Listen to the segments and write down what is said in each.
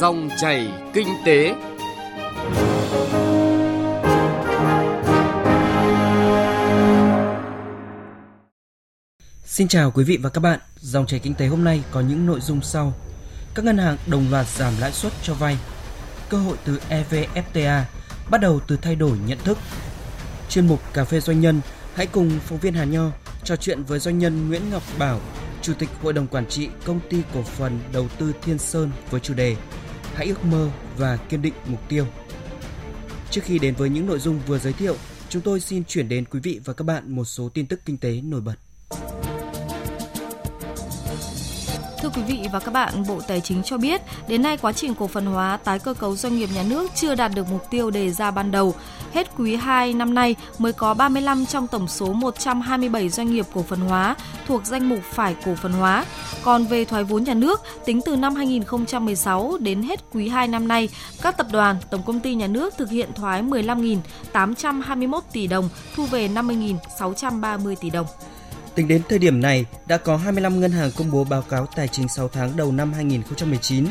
Dòng chảy kinh tế. Xin chào quý vị và các bạn. Dòng chảy kinh tế hôm nay có những nội dung sau. Các ngân hàng đồng loạt giảm lãi suất cho vay. Cơ hội từ EVFTA bắt đầu từ thay đổi nhận thức. Chuyên mục Cà phê Doanh nhân, hãy cùng phóng viên Hà Nho trò chuyện với doanh nhân Nguyễn Ngọc Bảo, Chủ tịch Hội đồng Quản trị Công ty Cổ phần Đầu tư Thiên Sơn với chủ đề Hãy ước mơ và kiên định mục tiêu. Trước khi đến với những nội dung vừa giới thiệu, chúng tôi xin chuyển đến quý vị và các bạn một số tin tức kinh tế nổi bật. Thưa quý vị và các bạn, Bộ Tài chính cho biết, đến nay quá trình cổ phần hóa tái cơ cấu doanh nghiệp nhà nước chưa đạt được mục tiêu đề ra ban đầu. Hết quý 2 năm nay mới có 35 trong tổng số 127 doanh nghiệp cổ phần hóa thuộc danh mục phải cổ phần hóa. Còn về thoái vốn nhà nước, tính từ năm 2016 đến hết quý 2 năm nay, các tập đoàn, tổng công ty nhà nước thực hiện thoái 15.821 tỷ đồng, thu về 50.630 tỷ đồng. Tính đến thời điểm này, đã có 25 ngân hàng công bố báo cáo tài chính 6 tháng đầu năm 2019.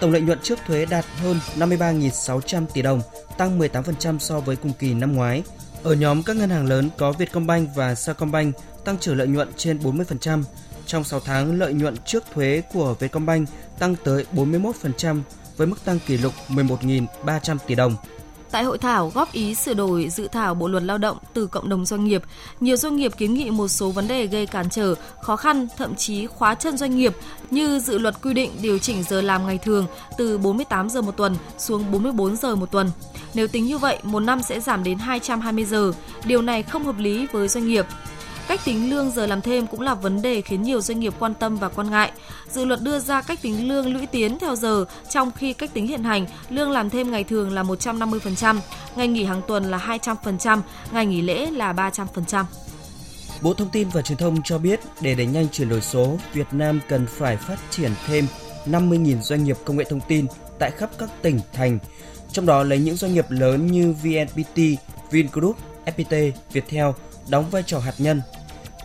Tổng lợi nhuận trước thuế đạt hơn 53.600 tỷ đồng, tăng 18% so với cùng kỳ năm ngoái. Ở nhóm các ngân hàng lớn có Vietcombank và Sacombank tăng trưởng lợi nhuận trên 40%. Trong 6 tháng, lợi nhuận trước thuế của Vietcombank tăng tới 41% với mức tăng kỷ lục 11.300 tỷ đồng. Tại hội thảo góp ý sửa đổi dự thảo Bộ luật Lao động từ cộng đồng doanh nghiệp, nhiều doanh nghiệp kiến nghị một số vấn đề gây cản trở, khó khăn, thậm chí khóa chân doanh nghiệp như dự luật quy định điều chỉnh giờ làm ngày thường từ 48 giờ một tuần xuống 44 giờ một tuần. Nếu tính như vậy, một năm sẽ giảm đến 220 giờ. Điều này không hợp lý với doanh nghiệp. Cách tính lương giờ làm thêm cũng là vấn đề khiến nhiều doanh nghiệp quan tâm và quan ngại. Dự luật đưa ra cách tính lương lũy tiến theo giờ, trong khi cách tính hiện hành, lương làm thêm ngày thường là 150%, ngày nghỉ hàng tuần là 200%, ngày nghỉ lễ là 300%. Bộ Thông tin và Truyền thông cho biết để đẩy nhanh chuyển đổi số, Việt Nam cần phải phát triển thêm 50.000 doanh nghiệp công nghệ thông tin tại khắp các tỉnh, thành, trong đó lấy những doanh nghiệp lớn như VNPT, Vingroup, FPT, Viettel đóng vai trò hạt nhân.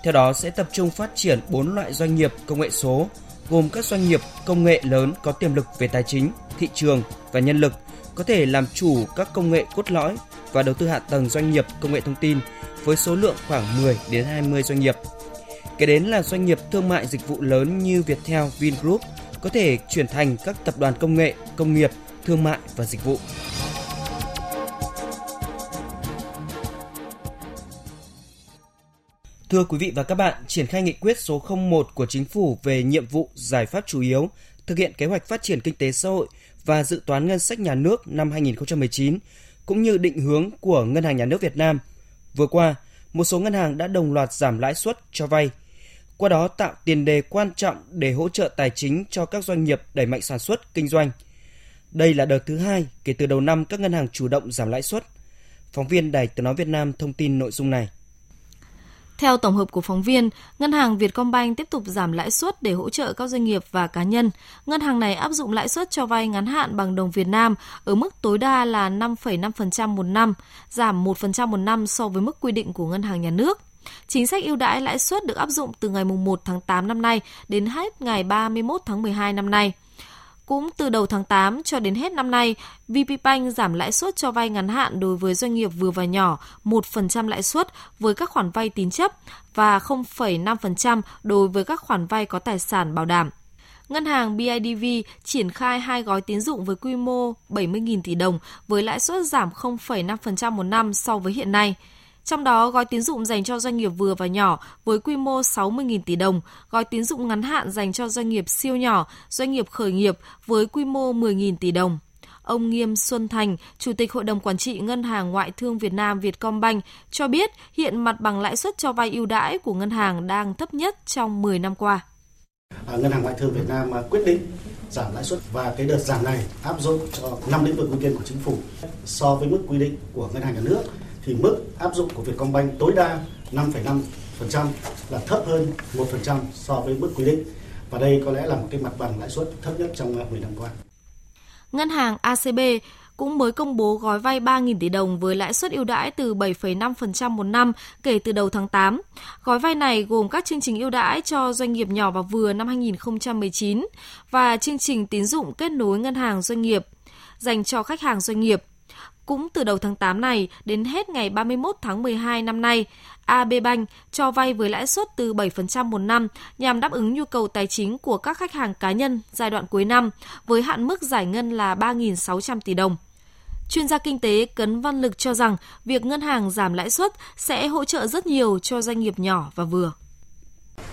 Theo đó sẽ tập trung phát triển 4 loại doanh nghiệp công nghệ số, gồm các doanh nghiệp công nghệ lớn có tiềm lực về tài chính, thị trường và nhân lực, có thể làm chủ các công nghệ cốt lõi và đầu tư hạ tầng doanh nghiệp công nghệ thông tin với số lượng khoảng 10 đến 20 doanh nghiệp. Kế đến là doanh nghiệp thương mại dịch vụ lớn như Viettel, Vingroup có thể chuyển thành các tập đoàn công nghệ, công nghiệp, thương mại và dịch vụ. Thưa quý vị và các bạn, triển khai nghị quyết số 01 của Chính phủ về nhiệm vụ giải pháp chủ yếu thực hiện kế hoạch phát triển kinh tế xã hội và dự toán ngân sách nhà nước năm 2019 cũng như định hướng của Ngân hàng Nhà nước Việt Nam. Vừa qua, một số ngân hàng đã đồng loạt giảm lãi suất cho vay, qua đó tạo tiền đề quan trọng để hỗ trợ tài chính cho các doanh nghiệp đẩy mạnh sản xuất, kinh doanh. Đây là đợt thứ hai kể từ đầu năm các ngân hàng chủ động giảm lãi suất. Phóng viên Đài Tiếng Nói Việt Nam thông tin nội dung này. Theo tổng hợp của phóng viên, Ngân hàng Vietcombank tiếp tục giảm lãi suất để hỗ trợ các doanh nghiệp và cá nhân. Ngân hàng này áp dụng lãi suất cho vay ngắn hạn bằng đồng Việt Nam ở mức tối đa là 5,5% một năm, giảm 1% một năm so với mức quy định của Ngân hàng Nhà nước. Chính sách ưu đãi lãi suất được áp dụng từ ngày 1 tháng 8 năm nay đến hết ngày 31 tháng 12 năm nay. Cũng từ đầu tháng 8 cho đến hết năm nay, VPBank giảm lãi suất cho vay ngắn hạn đối với doanh nghiệp vừa và nhỏ 1% lãi suất với các khoản vay tín chấp và 0,5% đối với các khoản vay có tài sản bảo đảm. Ngân hàng BIDV triển khai hai gói tín dụng với quy mô 70.000 tỷ đồng với lãi suất giảm 0,5% một năm so với hiện nay. Trong đó, gói tín dụng dành cho doanh nghiệp vừa và nhỏ với quy mô 60.000 tỷ đồng, gói tín dụng ngắn hạn dành cho doanh nghiệp siêu nhỏ, doanh nghiệp khởi nghiệp với quy mô 10.000 tỷ đồng. Ông Nghiêm Xuân Thành, Chủ tịch Hội đồng Quản trị Ngân hàng Ngoại thương Việt Nam Vietcombank cho biết hiện mặt bằng lãi suất cho vay ưu đãi của ngân hàng đang thấp nhất trong 10 năm qua. À, ngân hàng Ngoại thương Việt Nam à, quyết định giảm lãi suất và cái đợt giảm này áp dụng cho năm lĩnh vực ưu tiên của chính phủ so với mức quy định của ngân hàng nhà nước thì mức áp dụng của Vietcombank tối đa 5,5% là thấp hơn 1% so với mức quy định. Và đây có lẽ là một cái mặt bằng lãi suất thấp nhất trong uh, 10 năm qua. Ngân hàng ACB cũng mới công bố gói vay 3.000 tỷ đồng với lãi suất ưu đãi từ 7,5% một năm kể từ đầu tháng 8. Gói vay này gồm các chương trình ưu đãi cho doanh nghiệp nhỏ và vừa năm 2019 và chương trình tín dụng kết nối ngân hàng doanh nghiệp dành cho khách hàng doanh nghiệp. Cũng từ đầu tháng 8 này đến hết ngày 31 tháng 12 năm nay, AB Bank cho vay với lãi suất từ 7% một năm nhằm đáp ứng nhu cầu tài chính của các khách hàng cá nhân giai đoạn cuối năm với hạn mức giải ngân là 3.600 tỷ đồng. Chuyên gia kinh tế Cấn Văn Lực cho rằng việc ngân hàng giảm lãi suất sẽ hỗ trợ rất nhiều cho doanh nghiệp nhỏ và vừa.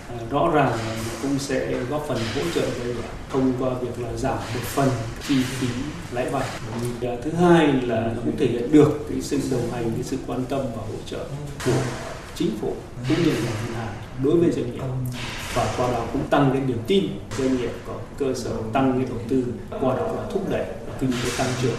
À, rõ ràng là cũng sẽ góp phần hỗ trợ cho thông qua việc là giảm một phần chi phí lãi vay. À, thứ hai là cũng thể hiện được cái sự đồng hành, cái sự quan tâm và hỗ trợ của chính phủ cũng như là ngân hàng đối với doanh nghiệp và qua đó cũng tăng cái niềm tin doanh nghiệp có cơ sở tăng cái đầu tư qua đó là thúc đẩy kinh tế tăng trưởng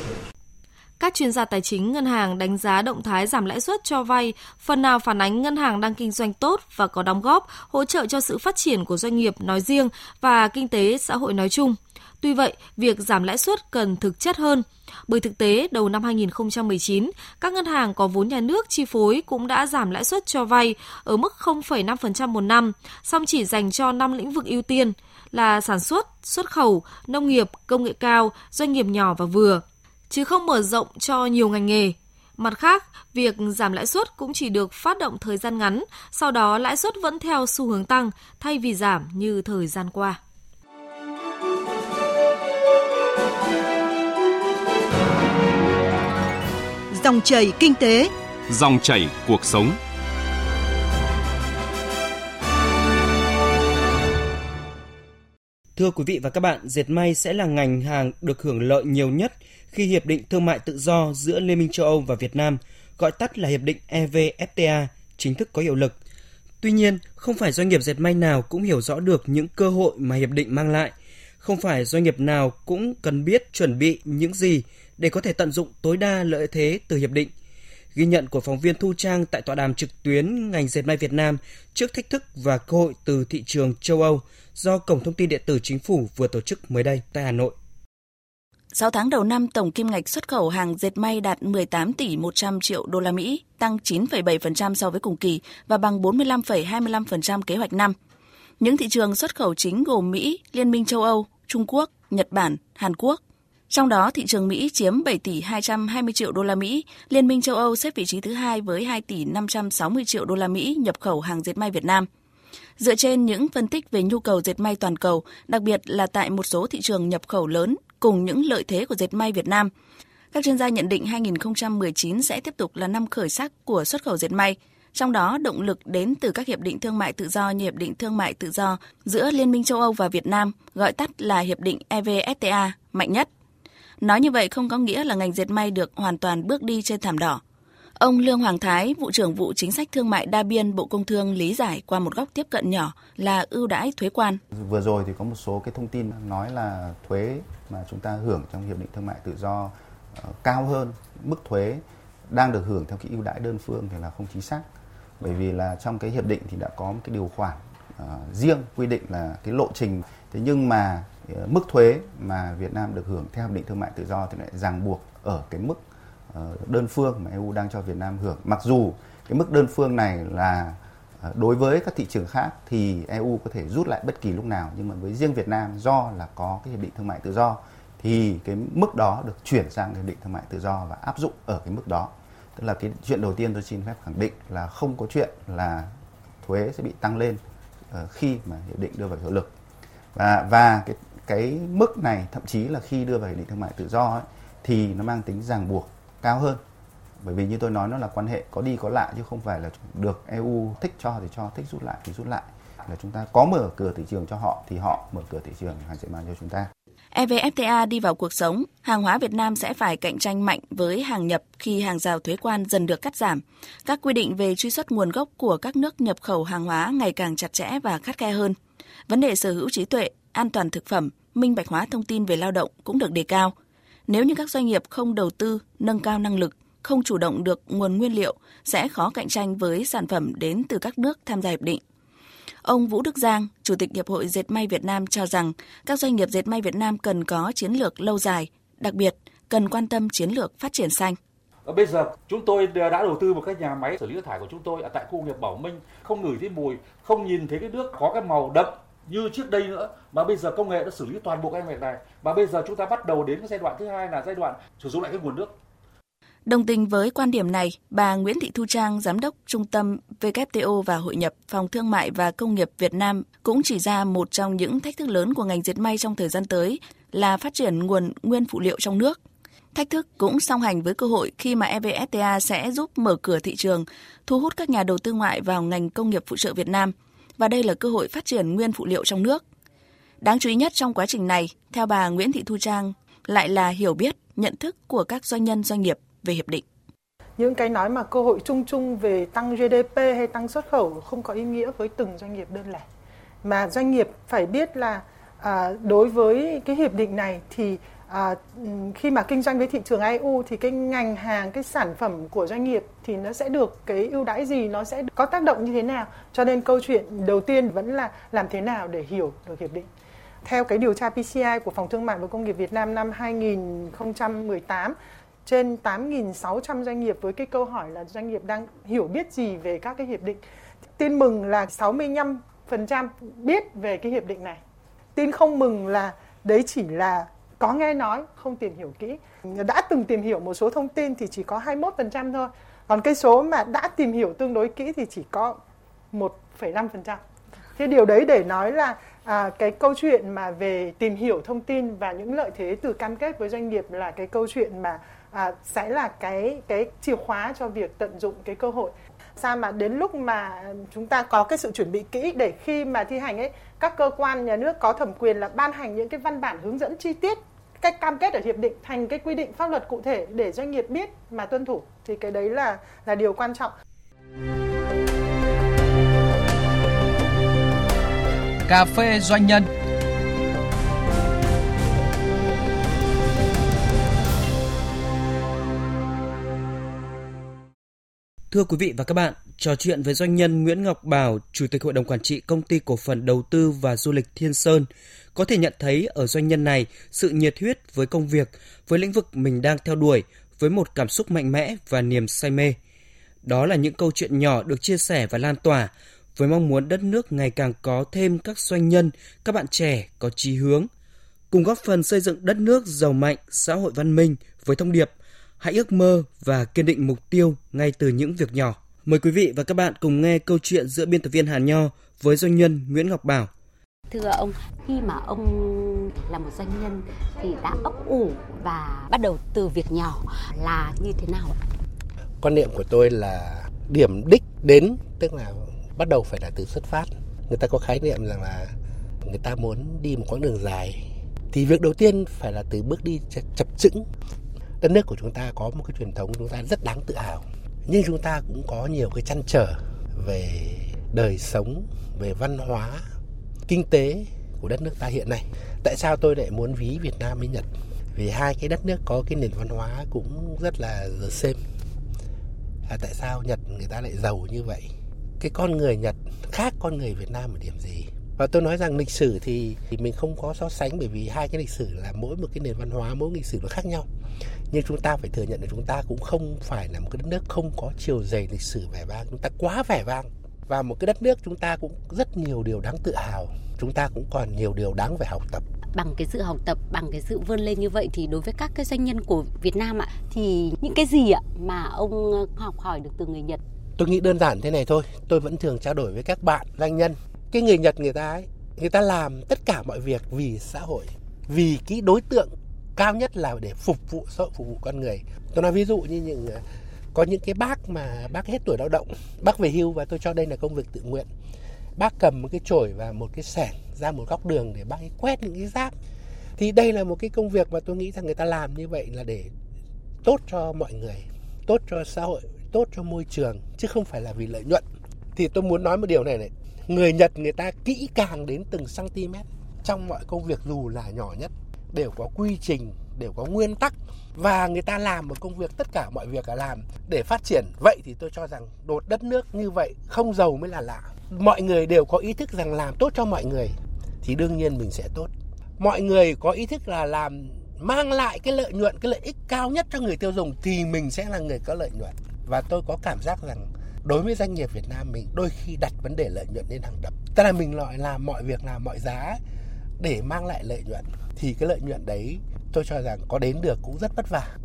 các chuyên gia tài chính ngân hàng đánh giá động thái giảm lãi suất cho vay phần nào phản ánh ngân hàng đang kinh doanh tốt và có đóng góp hỗ trợ cho sự phát triển của doanh nghiệp nói riêng và kinh tế xã hội nói chung. Tuy vậy, việc giảm lãi suất cần thực chất hơn. Bởi thực tế, đầu năm 2019, các ngân hàng có vốn nhà nước chi phối cũng đã giảm lãi suất cho vay ở mức 0,5% một năm, song chỉ dành cho 5 lĩnh vực ưu tiên là sản xuất, xuất khẩu, nông nghiệp, công nghệ cao, doanh nghiệp nhỏ và vừa, chứ không mở rộng cho nhiều ngành nghề. Mặt khác, việc giảm lãi suất cũng chỉ được phát động thời gian ngắn, sau đó lãi suất vẫn theo xu hướng tăng thay vì giảm như thời gian qua. Dòng chảy kinh tế, dòng chảy cuộc sống. Thưa quý vị và các bạn, dệt may sẽ là ngành hàng được hưởng lợi nhiều nhất khi Hiệp định Thương mại Tự do giữa Liên minh châu Âu và Việt Nam, gọi tắt là Hiệp định EVFTA, chính thức có hiệu lực. Tuy nhiên, không phải doanh nghiệp dệt may nào cũng hiểu rõ được những cơ hội mà hiệp định mang lại. Không phải doanh nghiệp nào cũng cần biết chuẩn bị những gì để có thể tận dụng tối đa lợi thế từ hiệp định. Ghi nhận của phóng viên Thu Trang tại tọa đàm trực tuyến ngành dệt may Việt Nam trước thách thức và cơ hội từ thị trường châu Âu do Cổng Thông tin Điện tử Chính phủ vừa tổ chức mới đây tại Hà Nội. 6 tháng đầu năm, tổng kim ngạch xuất khẩu hàng dệt may đạt 18 tỷ 100 triệu đô la Mỹ, tăng 9,7% so với cùng kỳ và bằng 45,25% kế hoạch năm. Những thị trường xuất khẩu chính gồm Mỹ, Liên minh châu Âu, Trung Quốc, Nhật Bản, Hàn Quốc. Trong đó, thị trường Mỹ chiếm 7 tỷ 220 triệu đô la Mỹ, Liên minh châu Âu xếp vị trí thứ hai với 2 tỷ 560 triệu đô la Mỹ nhập khẩu hàng dệt may Việt Nam. Dựa trên những phân tích về nhu cầu dệt may toàn cầu, đặc biệt là tại một số thị trường nhập khẩu lớn cùng những lợi thế của dệt may Việt Nam. Các chuyên gia nhận định 2019 sẽ tiếp tục là năm khởi sắc của xuất khẩu dệt may, trong đó động lực đến từ các hiệp định thương mại tự do như hiệp định thương mại tự do giữa Liên minh châu Âu và Việt Nam, gọi tắt là hiệp định EVFTA mạnh nhất. Nói như vậy không có nghĩa là ngành dệt may được hoàn toàn bước đi trên thảm đỏ. Ông Lương Hoàng Thái, vụ trưởng vụ chính sách thương mại đa biên Bộ Công Thương lý giải qua một góc tiếp cận nhỏ là ưu đãi thuế quan. Vừa rồi thì có một số cái thông tin nói là thuế mà chúng ta hưởng trong hiệp định thương mại tự do uh, cao hơn mức thuế đang được hưởng theo cái ưu đãi đơn phương thì là không chính xác. Bởi vì là trong cái hiệp định thì đã có một cái điều khoản uh, riêng quy định là cái lộ trình thế nhưng mà mức thuế mà Việt Nam được hưởng theo hiệp định thương mại tự do thì lại ràng buộc ở cái mức ờ, đơn phương mà EU đang cho Việt Nam hưởng. Mặc dù cái mức đơn phương này là ờ, đối với các thị trường khác thì EU có thể rút lại bất kỳ lúc nào, nhưng mà với riêng Việt Nam do là có cái hiệp định thương mại tự do thì cái mức đó được chuyển sang hiệp định thương mại tự do và áp dụng ở cái mức đó. Tức là cái chuyện đầu tiên tôi xin phép khẳng định là không có chuyện là thuế sẽ bị tăng lên ờ, khi mà hiệp định đưa vào hiệu lực. Và và cái cái mức này thậm chí là khi đưa vào hiệp định thương mại tự do ấy, thì nó mang tính ràng buộc cao hơn bởi vì như tôi nói nó là quan hệ có đi có lại chứ không phải là được EU thích cho thì cho thích rút lại thì rút lại là chúng ta có mở cửa thị trường cho họ thì họ mở cửa thị trường hàng dệt may cho chúng ta. EVFTA đi vào cuộc sống, hàng hóa Việt Nam sẽ phải cạnh tranh mạnh với hàng nhập khi hàng rào thuế quan dần được cắt giảm. Các quy định về truy xuất nguồn gốc của các nước nhập khẩu hàng hóa ngày càng chặt chẽ và khắt khe hơn. Vấn đề sở hữu trí tuệ, an toàn thực phẩm, minh bạch hóa thông tin về lao động cũng được đề cao – nếu như các doanh nghiệp không đầu tư, nâng cao năng lực, không chủ động được nguồn nguyên liệu sẽ khó cạnh tranh với sản phẩm đến từ các nước tham gia hiệp định. Ông Vũ Đức Giang, Chủ tịch Hiệp hội Dệt may Việt Nam cho rằng các doanh nghiệp dệt may Việt Nam cần có chiến lược lâu dài, đặc biệt cần quan tâm chiến lược phát triển xanh. Bây giờ chúng tôi đã đầu tư một cái nhà máy xử lý nước thải của chúng tôi ở tại khu công nghiệp Bảo Minh, không ngửi thấy mùi, không nhìn thấy cái nước có cái màu đậm như trước đây nữa mà bây giờ công nghệ đã xử lý toàn bộ cái việc này và bây giờ chúng ta bắt đầu đến cái giai đoạn thứ hai là giai đoạn sử dụng lại cái nguồn nước Đồng tình với quan điểm này, bà Nguyễn Thị Thu Trang, Giám đốc Trung tâm WTO và Hội nhập Phòng Thương mại và Công nghiệp Việt Nam cũng chỉ ra một trong những thách thức lớn của ngành dệt may trong thời gian tới là phát triển nguồn nguyên phụ liệu trong nước. Thách thức cũng song hành với cơ hội khi mà EVFTA sẽ giúp mở cửa thị trường, thu hút các nhà đầu tư ngoại vào ngành công nghiệp phụ trợ Việt Nam. Và đây là cơ hội phát triển nguyên phụ liệu trong nước. Đáng chú ý nhất trong quá trình này, theo bà Nguyễn Thị Thu Trang, lại là hiểu biết, nhận thức của các doanh nhân doanh nghiệp về hiệp định. Những cái nói mà cơ hội chung chung về tăng GDP hay tăng xuất khẩu không có ý nghĩa với từng doanh nghiệp đơn lẻ. Mà doanh nghiệp phải biết là à, đối với cái hiệp định này thì à, khi mà kinh doanh với thị trường EU thì cái ngành hàng cái sản phẩm của doanh nghiệp thì nó sẽ được cái ưu đãi gì nó sẽ có tác động như thế nào cho nên câu chuyện đầu tiên vẫn là làm thế nào để hiểu được hiệp định theo cái điều tra PCI của Phòng Thương mại và Công nghiệp Việt Nam năm 2018 trên 8.600 doanh nghiệp với cái câu hỏi là doanh nghiệp đang hiểu biết gì về các cái hiệp định. Tin mừng là 65% biết về cái hiệp định này. Tin không mừng là đấy chỉ là có nghe nói, không tìm hiểu kỹ. Đã từng tìm hiểu một số thông tin thì chỉ có 21% thôi. Còn cái số mà đã tìm hiểu tương đối kỹ thì chỉ có 1,5%. Thế điều đấy để nói là à, cái câu chuyện mà về tìm hiểu thông tin và những lợi thế từ cam kết với doanh nghiệp là cái câu chuyện mà à, sẽ là cái cái chìa khóa cho việc tận dụng cái cơ hội sao mà đến lúc mà chúng ta có cái sự chuẩn bị kỹ để khi mà thi hành ấy các cơ quan nhà nước có thẩm quyền là ban hành những cái văn bản hướng dẫn chi tiết cách cam kết ở hiệp định thành cái quy định pháp luật cụ thể để doanh nghiệp biết mà tuân thủ thì cái đấy là là điều quan trọng. Cà phê doanh nhân Thưa quý vị và các bạn, trò chuyện với doanh nhân Nguyễn Ngọc Bảo, Chủ tịch Hội đồng Quản trị Công ty Cổ phần Đầu tư và Du lịch Thiên Sơn, có thể nhận thấy ở doanh nhân này sự nhiệt huyết với công việc, với lĩnh vực mình đang theo đuổi, với một cảm xúc mạnh mẽ và niềm say mê. Đó là những câu chuyện nhỏ được chia sẻ và lan tỏa, với mong muốn đất nước ngày càng có thêm các doanh nhân, các bạn trẻ có chí hướng, cùng góp phần xây dựng đất nước giàu mạnh, xã hội văn minh với thông điệp – Hãy ước mơ và kiên định mục tiêu ngay từ những việc nhỏ. Mời quý vị và các bạn cùng nghe câu chuyện giữa biên tập viên Hàn Nho với doanh nhân Nguyễn Ngọc Bảo. Thưa ông, khi mà ông là một doanh nhân thì đã ấp ủ và bắt đầu từ việc nhỏ là như thế nào ạ? Quan niệm của tôi là điểm đích đến tức là bắt đầu phải là từ xuất phát. Người ta có khái niệm rằng là người ta muốn đi một quãng đường dài thì việc đầu tiên phải là từ bước đi chập chững đất nước của chúng ta có một cái truyền thống chúng ta rất đáng tự hào. Nhưng chúng ta cũng có nhiều cái chăn trở về đời sống về văn hóa kinh tế của đất nước ta hiện nay. Tại sao tôi lại muốn ví Việt Nam với Nhật? Vì hai cái đất nước có cái nền văn hóa cũng rất là the same. À, tại sao Nhật người ta lại giàu như vậy? Cái con người Nhật khác con người Việt Nam ở điểm gì? Và tôi nói rằng lịch sử thì, thì mình không có so sánh bởi vì hai cái lịch sử là mỗi một cái nền văn hóa mỗi lịch sử nó khác nhau. Nhưng chúng ta phải thừa nhận là chúng ta cũng không phải là một cái đất nước không có chiều dày lịch sử vẻ vang. Chúng ta quá vẻ vang. Và một cái đất nước chúng ta cũng rất nhiều điều đáng tự hào. Chúng ta cũng còn nhiều điều đáng phải học tập. Bằng cái sự học tập bằng cái sự vươn lên như vậy thì đối với các cái doanh nhân của Việt Nam ạ thì những cái gì ạ mà ông học hỏi được từ người Nhật? Tôi nghĩ đơn giản thế này thôi. Tôi vẫn thường trao đổi với các bạn doanh nhân cái người Nhật người ta ấy, người ta làm tất cả mọi việc vì xã hội, vì cái đối tượng cao nhất là để phục vụ xã hội, phục vụ con người. Tôi nói ví dụ như những ờ, có những cái bác mà bác hết tuổi lao động, bác về hưu và tôi cho đây là công việc tự nguyện. Bác cầm một cái chổi và một cái sẻng ra một góc đường để bác ấy quét những cái rác. Thì đây là một cái công việc mà tôi nghĩ rằng người ta làm như vậy là để tốt cho mọi người, tốt cho xã hội, tốt cho môi trường, chứ không phải là vì lợi nhuận. Thì tôi muốn nói một điều này này người Nhật người ta kỹ càng đến từng cm trong mọi công việc dù là nhỏ nhất. Đều có quy trình đều có nguyên tắc. Và người ta làm một công việc tất cả mọi việc là làm để phát triển. Vậy thì tôi cho rằng đột đất nước như vậy không giàu mới là lạ. Mọi người đều có ý thức rằng làm tốt cho mọi người thì đương nhiên mình sẽ tốt. Mọi người có ý thức là làm mang lại cái lợi nhuận, cái lợi ích cao nhất cho người tiêu dùng thì mình sẽ là người có lợi nhuận. Và tôi có cảm giác rằng đối với doanh nghiệp Việt Nam mình đôi khi đặt vấn đề lợi nhuận lên hàng đầu. Tức là mình loại làm mọi việc làm mọi giá để mang lại lợi nhuận. Thì cái lợi nhuận đấy tôi cho rằng có đến được cũng rất vất vả.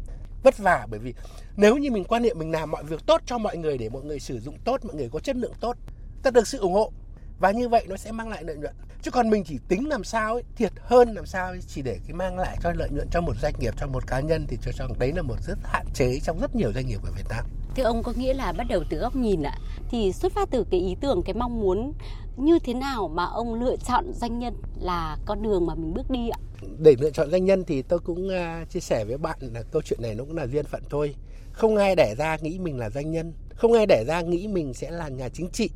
Vất vả bởi vì nếu như mình quan niệm mình làm mọi việc tốt cho mọi người để mọi người sử dụng tốt mọi người có chất lượng tốt ta được sự ủng hộ. Và như vậy nó sẽ mang lại lợi nhuận. Chứ còn mình chỉ tính làm sao ấy, thiệt hơn làm sao ấy, chỉ để cái mang lại cho lợi nhuận cho một doanh nghiệp cho một cá nhân thì cho rằng đấy là một rất hạn chế trong rất nhiều doanh nghiệp ở Việt Nam. Thưa ông có nghĩa là bắt đầu từ góc nhìn ạ thì xuất phát từ cái ý tưởng cái mong muốn như thế nào mà ông lựa chọn doanh nhân là con đường mà mình bước đi ạ? Để lựa chọn doanh nhân thì tôi cũng à, chia sẻ với bạn là câu chuyện này nó cũng là duyên phận thôi. Không ai đẻ ra nghĩ mình là doanh nhân, không ai đẻ ra nghĩ mình sẽ là nhà chính trị.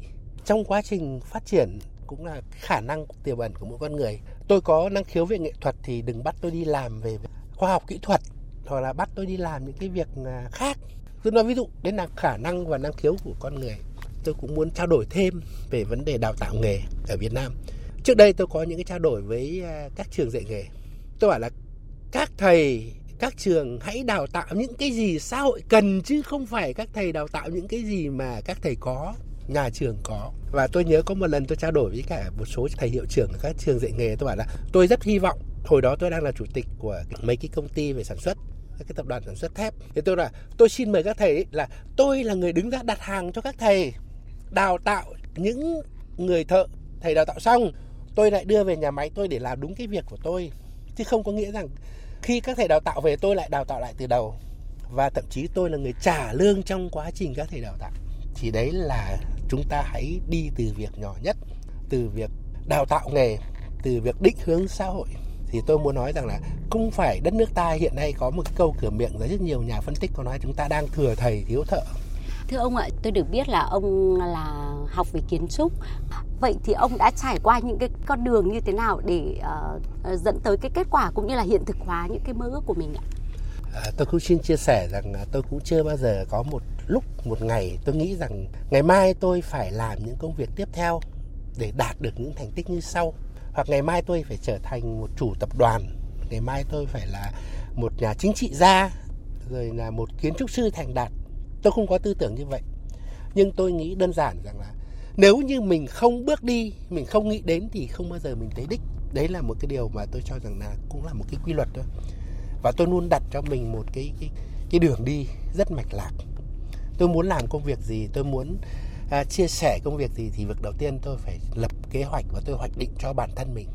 Trong quá trình phát triển cũng là khả năng tiềm ẩn của mỗi con người. Tôi có năng khiếu về nghệ thuật thì đừng bắt tôi đi làm về khoa học kỹ thuật hoặc là bắt tôi đi làm những cái việc à, khác tôi nói ví dụ đấy là khả năng và năng khiếu của con người, tôi cũng muốn trao đổi thêm về vấn đề đào tạo nghề ở Việt Nam. Trước đây tôi có những cái trao đổi với à, các trường dạy nghề. Tôi bảo là, các thầy, các trường hãy đào tạo những cái gì xã hội cần chứ không phải các thầy đào tạo những cái gì mà các thầy có, nhà trường có. Và tôi nhớ có một lần tôi trao đổi với cả một số thầy hiệu trưởng ở các trường dạy nghề, tôi bảo là, tôi rất hy vọng, hồi đó tôi đang là chủ tịch của mấy cái công ty về sản xuất cái tập đoàn sản xuất thép. Thì tôi là tôi xin mời các thầy ấy, là tôi là người đứng ra đặt hàng cho các thầy đào tạo những người thợ thầy đào tạo xong tôi lại đưa về nhà máy tôi để làm đúng cái việc của tôi. Chứ không có nghĩa rằng khi các thầy đào tạo về tôi lại đào tạo lại từ đầu. Và thậm chí tôi là người trả lương trong quá trình các thầy đào tạo. Thì đấy là chúng ta hãy đi từ việc nhỏ nhất từ việc đào tạo nghề từ việc định hướng xã hội thì tôi muốn nói rằng là không phải đất nước ta hiện nay có một câu cửa miệng rất nhiều nhà phân tích có nói chúng ta đang thừa thầy thiếu thợ Thưa ông ạ, tôi được biết là ông là học về kiến trúc. Vậy thì ông đã trải qua những cái con đường như thế nào để uh, dẫn tới cái kết quả cũng như là hiện thực hóa những cái mơ ước của mình ạ? À, tôi cũng xin chia sẻ rằng tôi cũng chưa bao giờ có một lúc một ngày tôi nghĩ rằng ngày mai tôi phải làm những công việc tiếp theo để đạt được những thành tích như sau hoặc ngày mai tôi phải trở thành một chủ tập đoàn, ngày mai tôi phải là một nhà chính trị gia, rồi là một kiến trúc sư thành đạt. Tôi không có tư tưởng như vậy. Nhưng tôi nghĩ đơn giản rằng là nếu như mình không bước đi, mình không nghĩ đến thì không bao giờ mình tới đích. Đấy là một cái điều mà tôi cho rằng là cũng là một cái quy luật thôi. Và tôi luôn đặt cho mình một cái cái cái đường đi rất mạch lạc. Tôi muốn làm công việc gì, tôi muốn à, chia sẻ công việc gì thì việc đầu tiên tôi phải lập kế hoạch và tôi hoạch định cho bản thân mình.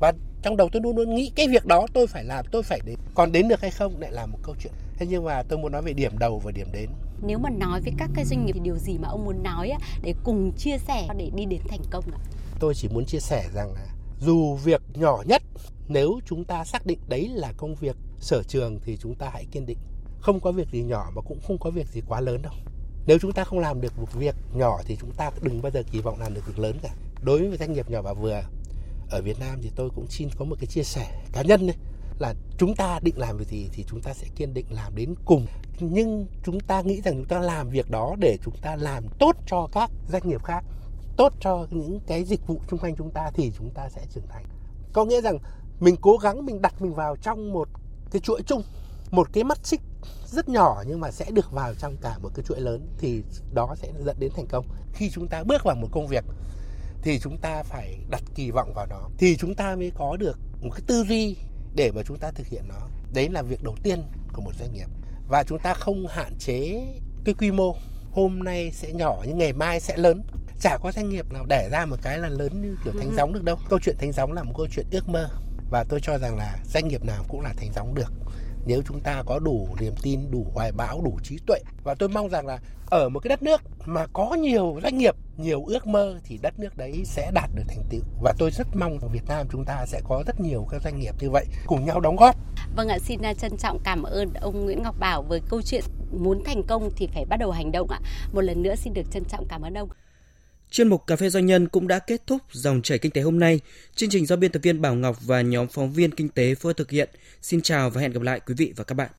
Và trong đầu tôi luôn luôn nghĩ cái việc đó tôi phải làm tôi phải đến còn đến được hay không lại là một câu chuyện. Thế nhưng mà tôi muốn nói về điểm đầu và điểm đến. Nếu mà nói với các cái doanh nghiệp thì điều gì mà ông muốn nói để cùng chia sẻ để đi đến thành công ạ? Tôi chỉ muốn chia sẻ rằng là dù việc nhỏ nhất nếu chúng ta xác định đấy là công việc sở trường thì chúng ta hãy kiên định. Không có việc gì nhỏ mà cũng không có việc gì quá lớn đâu nếu chúng ta không làm được một việc nhỏ thì chúng ta đừng bao giờ kỳ vọng làm được việc lớn cả. Đối với doanh nghiệp nhỏ và vừa, ở Việt Nam thì tôi cũng xin có một cái chia sẻ cá nhân đấy, là chúng ta định làm việc gì thì chúng ta sẽ kiên định làm đến cùng. Nhưng chúng ta nghĩ rằng chúng ta làm việc đó để chúng ta làm tốt cho các doanh nghiệp khác, tốt cho những cái dịch vụ xung quanh chúng ta thì chúng ta sẽ trưởng thành. Có nghĩa rằng mình cố gắng, mình đặt mình vào trong một cái chuỗi chung, một cái mắt xích rất nhỏ nhưng mà sẽ được vào trong cả một cái chuỗi lớn thì đó sẽ dẫn đến thành công. Khi chúng ta bước vào một công việc thì chúng ta phải đặt kỳ vọng vào nó thì chúng ta mới có được một cái tư duy để mà chúng ta thực hiện nó. Đấy là việc đầu tiên của một doanh nghiệp. Và chúng ta không hạn chế cái quy mô. Hôm nay sẽ nhỏ nhưng ngày mai sẽ lớn. Chả có doanh nghiệp nào đẻ ra một cái là lớn như kiểu thánh gióng được đâu. Câu chuyện thánh gióng là một câu chuyện ước mơ. Và tôi cho rằng là doanh nghiệp nào cũng là thánh gióng được nếu chúng ta có đủ niềm tin, đủ hoài bão, đủ trí tuệ. Và tôi mong rằng là ở một cái đất nước mà có nhiều doanh nghiệp, nhiều ước mơ thì đất nước đấy sẽ đạt được thành tựu. Và tôi rất mong ở Việt Nam chúng ta sẽ có rất nhiều các doanh nghiệp như vậy cùng nhau đóng góp. Vâng ạ, xin à, trân trọng cảm ơn ông Nguyễn Ngọc Bảo với câu chuyện muốn thành công thì phải bắt đầu hành động ạ. Một lần nữa xin được trân trọng cảm ơn ông. Chuyên mục Cà phê Doanh nhân cũng đã kết thúc dòng chảy kinh tế hôm nay. Chương trình do biên tập viên Bảo Ngọc và nhóm phóng viên kinh tế phối thực hiện. Xin chào và hẹn gặp lại quý vị và các bạn.